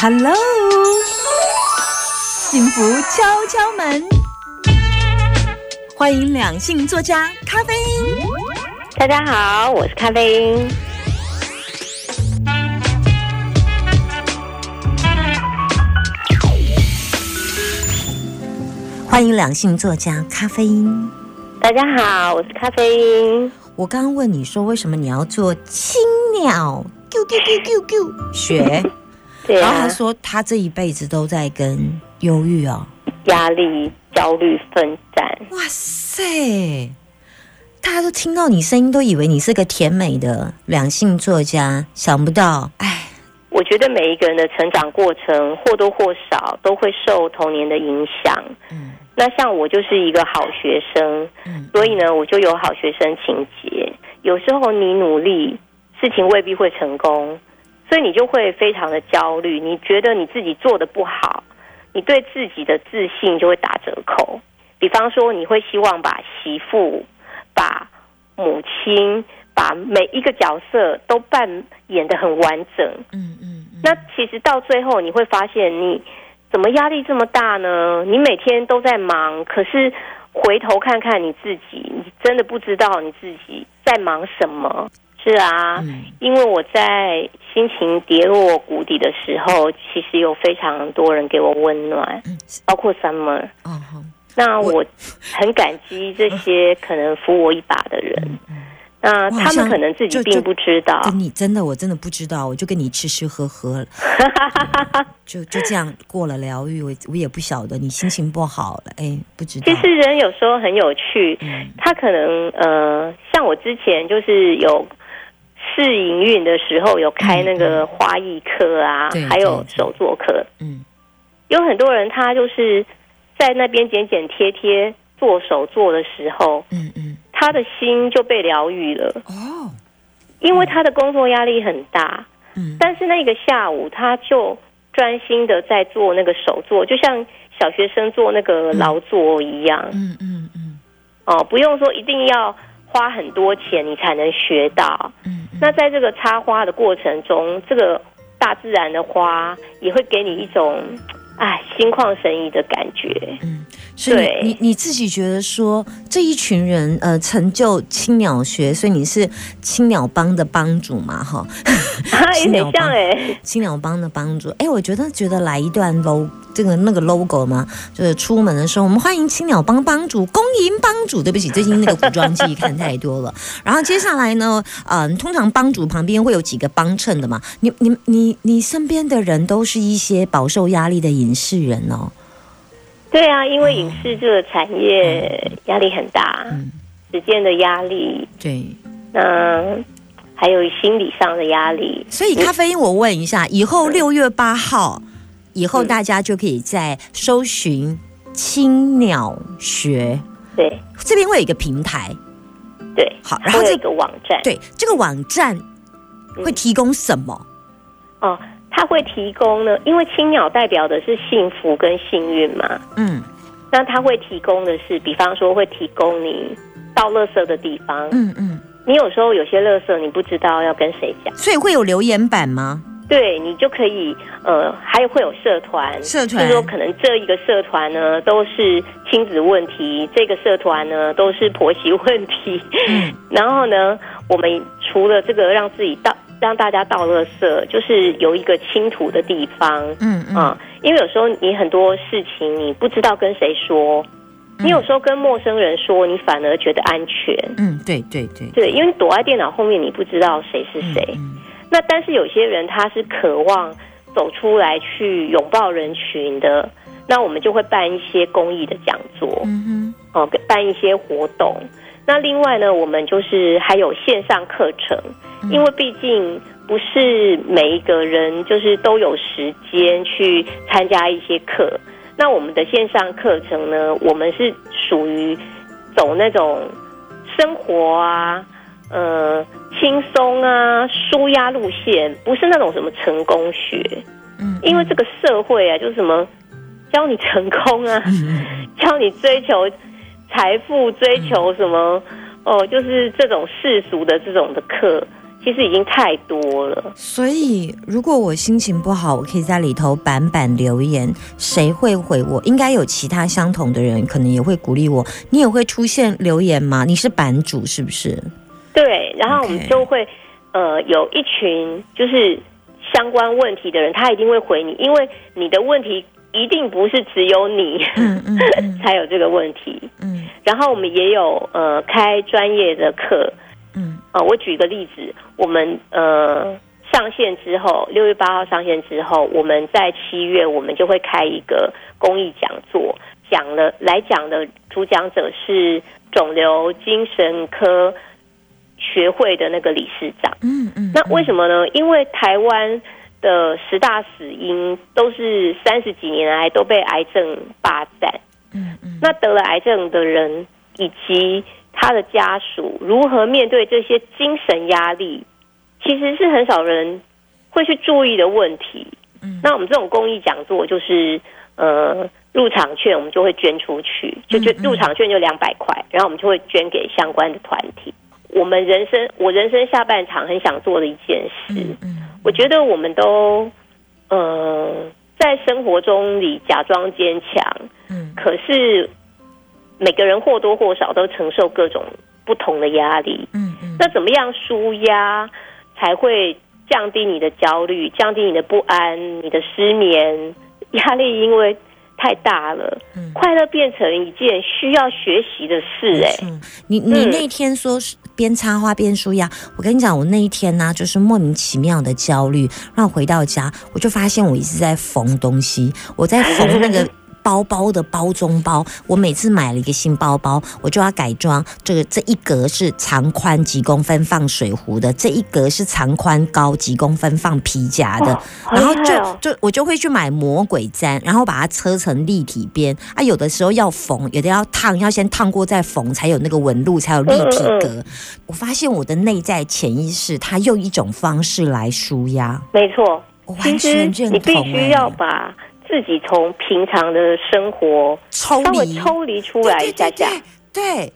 Hello，幸福敲敲门，欢迎两性作家咖啡因。大家好，我是咖啡因。欢迎两性作家咖啡因。大家好，我是咖啡因。我刚刚问你说，为什么你要做青鸟啾啾啾啾啾学。对然后他啊，说，他这一辈子都在跟忧郁哦。压力、焦虑奋战。哇塞！大家都听到你声音，都以为你是个甜美的两性作家，想不到，哎，我觉得每一个人的成长过程或多或少都会受童年的影响。嗯那像我就是一个好学生，嗯所以呢，我就有好学生情节。有时候你努力，事情未必会成功，所以你就会非常的焦虑。你觉得你自己做的不好，你对自己的自信就会打折扣。比方说，你会希望把媳妇、把母亲、把每一个角色都扮演的很完整。嗯嗯嗯，那其实到最后你会发现，你怎么压力这么大呢？你每天都在忙，可是回头看看你自己，你真的不知道你自己在忙什么。是啊，嗯因为我在心情跌落谷底的时候，其实有非常多人给我温暖，嗯。包括 Summer。那我我很感激这些可能扶我一把的人。那他们可能自己并不知道，跟你真的我真的不知道，我就跟你吃吃喝喝，就就这样过了疗愈，我我也不晓得你心情不好了，哎，不知道。其，实人有时候很有趣，嗯。他可能呃，像我之前就是有试营运的时候，有开那个花艺课啊对，还有手作课，嗯。有很多人他就是在那边剪剪贴贴做手作的时候，嗯嗯，他的心就被疗愈了，哦，因为他的工作压力很大，嗯。但是那个下午他就专心的在做那个手作，就像小学生做那个劳作一样。嗯嗯嗯。哦，不用说一定要花很多钱你才能学到。那在这个插花的过程中，这个大自然的花也会给你一种哎心旷神怡的感觉。所以你你你自己觉得说这一群人呃成就青鸟学，所以你是青鸟帮的帮主嘛哈？有点像哎、青鸟帮的帮主，哎，我觉得觉得来一段 logo 这个那个 logo 吗，就是出门的时候，我们欢迎青鸟帮帮主，恭迎帮主。对不起，最近那个古装剧看太多了。然后接下来呢，嗯、通常帮主旁边会有几个帮衬的嘛，你你你你身边的人都是一些饱受压力的影视人哦。对啊，因为影视这个产业压力很大，嗯。时间的压力，对，那还有心理上的压力。所以咖啡因，我问一下，以后六月八号以后，嗯大家就可以在搜寻青鸟学。对。这边会有一个平台，对，好，然后这个网站。对这个网站嗯。会提供什么？哦，它会提供呢，因为青鸟代表的是幸福跟幸运嘛，嗯。那它会提供的是，比方说会提供你倒垃圾的地方。嗯嗯，你有时候有些垃圾你不知道要跟谁讲，所以会有留言板吗？对你就可以呃，还有会有社团，社团。就是说可能这一个社团呢都是亲子问题，这个社团呢都是婆媳问题，嗯。然后呢，我们除了这个让自己倒让大家倒垃圾，就是有一个倾吐的地方。嗯嗯啊、因为有时候你很多事情你不知道跟谁说，你有时候跟陌生人说，你反而觉得安全。嗯，对对对，对，因为躲在电脑后面，你不知道谁是谁。嗯那但是有些人他是渴望走出来去拥抱人群的，那我们就会办一些公益的讲座，嗯哦、办一些活动。那另外呢，我们就是还有线上课程，因为毕竟不是每一个人就是都有时间去参加一些课。那我们的线上课程呢，我们是属于走那种生活啊，呃，轻松啊，舒压路线，不是那种什么成功学。嗯因为这个社会啊，就是什么教你成功啊，嗯教你追求财富，追求什么哦，就是这种世俗的这种的课，其其实已经太多了。所以，如果我心情不好，我可以在里头板板留言，谁会回我？应该有其他相同的人，可能也会鼓励我。你也会出现留言吗？你是版主是不是？对，然后我们就会呃有一群就是相关问题的人，他一定会回你，因为你的问题一定不是只有你 才有这个问题。嗯，然后我们也有呃开专业的课。嗯，呃，我举个例子，我们呃上线之后，六月八号上线之后，我们在七月我们就会开一个公益讲座，讲了来讲的主讲者是肿瘤精神科。学会的那个理事长，嗯嗯，那为什么呢？因为台湾的十大死因都是三十几年来都被癌症霸占，那得了癌症的人以及他的家属如何面对这些精神压力，其实是很少人会去注意的问题。嗯，那我们这种公益讲座就是呃入场券，我们就会捐出去，就就入场券就两百块，然后我们就会捐给相关的团体。我们人生，我人生下半场很想做的一件事，我觉得我们都，呃，在生活中你假装坚强，嗯，可是每个人或多或少都承受各种不同的压力，嗯嗯，那怎么样舒压才会降低你的焦虑，降低你的不安，你的失眠压力？因为太大了，快乐变成一件需要学习的事。哎，你你那天说是边插花边舒压，我跟你讲，我那一天呢，就是莫名其妙的焦虑，然后回到家，我就发现我一直在缝东西，我在缝那个。包包的包中包，我每次买了一个新包包，我就要改装。这个这一格是长宽几公分放水壶的，这一格是长宽高几公分放皮夹的。然后就就我就会去买魔鬼毡，然后把它车成立体边。啊，有的时候要缝，有的要烫，要先烫过再缝，才有那个纹路，才有立体格。我发现我的内在潜意识，它用一种方式来舒压。没错，我完全认同。你必须要把。自己从平常的生活抽离抽离出来一下下，对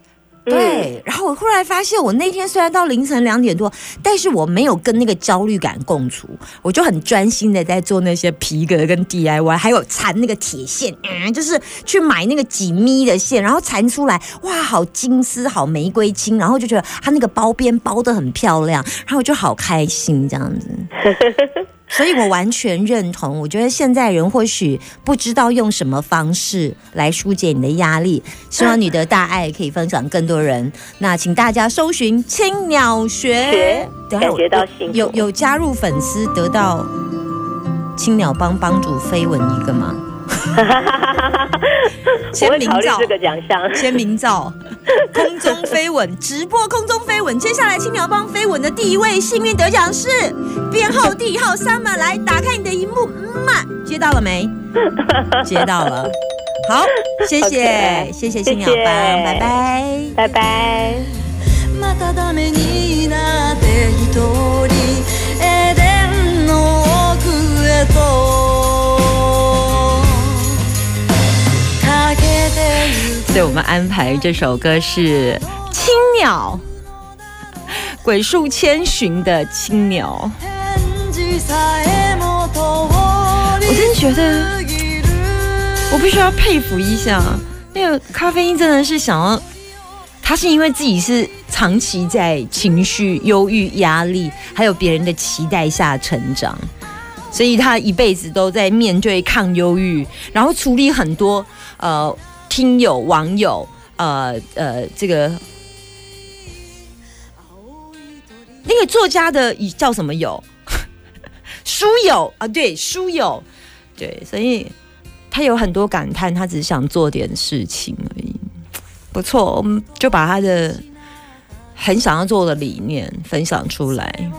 对。然后我忽然发现，我那天虽然到凌晨两点多，但是我没有跟那个焦虑感共处，我就很专心的在做那些皮革跟 DIY，还有缠那个铁线，嗯，就是去买那个几米的线，然后缠出来，哇，好金丝，好玫瑰金，然后就觉得它那个包边包的很漂亮，然后我就好开心这样子。所以我完全认同，我觉得现在人或许不知道用什么方式来疏解你的压力。希望你的大爱可以分享更多人。那请大家搜寻青鸟学，感觉到幸福。有有加入粉丝得到青鸟帮帮主飞吻一个吗？签名照这个奖项，签名照，空中飞吻直播，空中飞吻。接下来青鸟帮飞吻的第一位幸运得奖是编号第一号 Summer，来打开你的荧幕，嘛，接到了没？接到了，好，谢谢，谢谢青鸟帮，拜拜，拜拜。对我们安排这首歌是《青鸟》，鬼树千寻的青鸟。我真的觉得，我必须要佩服一下那个咖啡因，真的是想要，他是因为自己是长期在情绪忧郁、压力，还有别人的期待下成长，所以他一辈子都在面对抗忧郁，然后处理很多呃。听友、网友，呃呃，这个那个作家的叫什么友？书友啊，对，书友，对，所以他有很多感叹，他只是想做点事情而已。不错，我们就把他的很想要做的理念分享出来。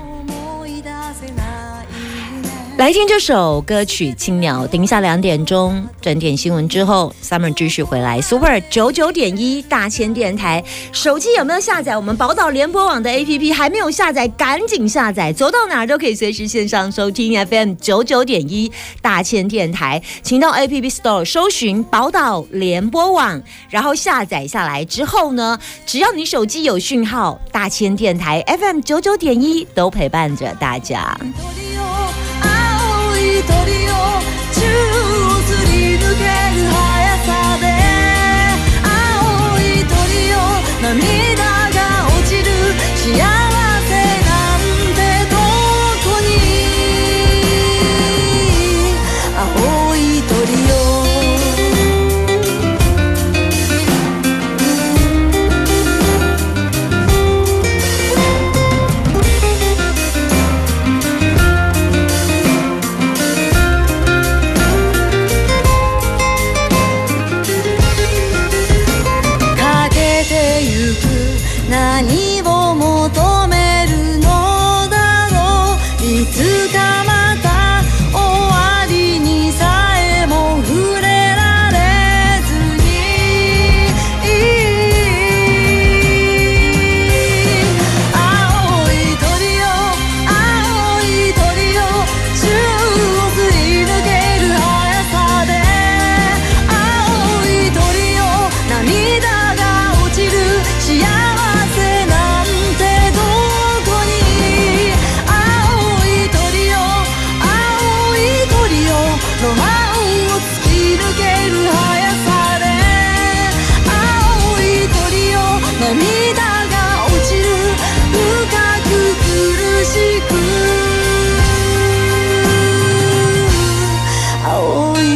来听这首歌曲《青鸟》，等一下两点钟整点新闻之后，Summer 继续回来。Super 九九点一大千电台，手机有没有下载我们宝岛联播网的 APP？还没有下载，赶紧下载，走到哪儿都可以随时线上收听 FM 九九点一大千电台。请到 APP Store 搜寻宝岛联播网，然后下载下来之后呢，只要你手机有讯号，大千电台 FM 九九点一都陪伴着大家。territorio.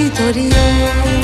territorial.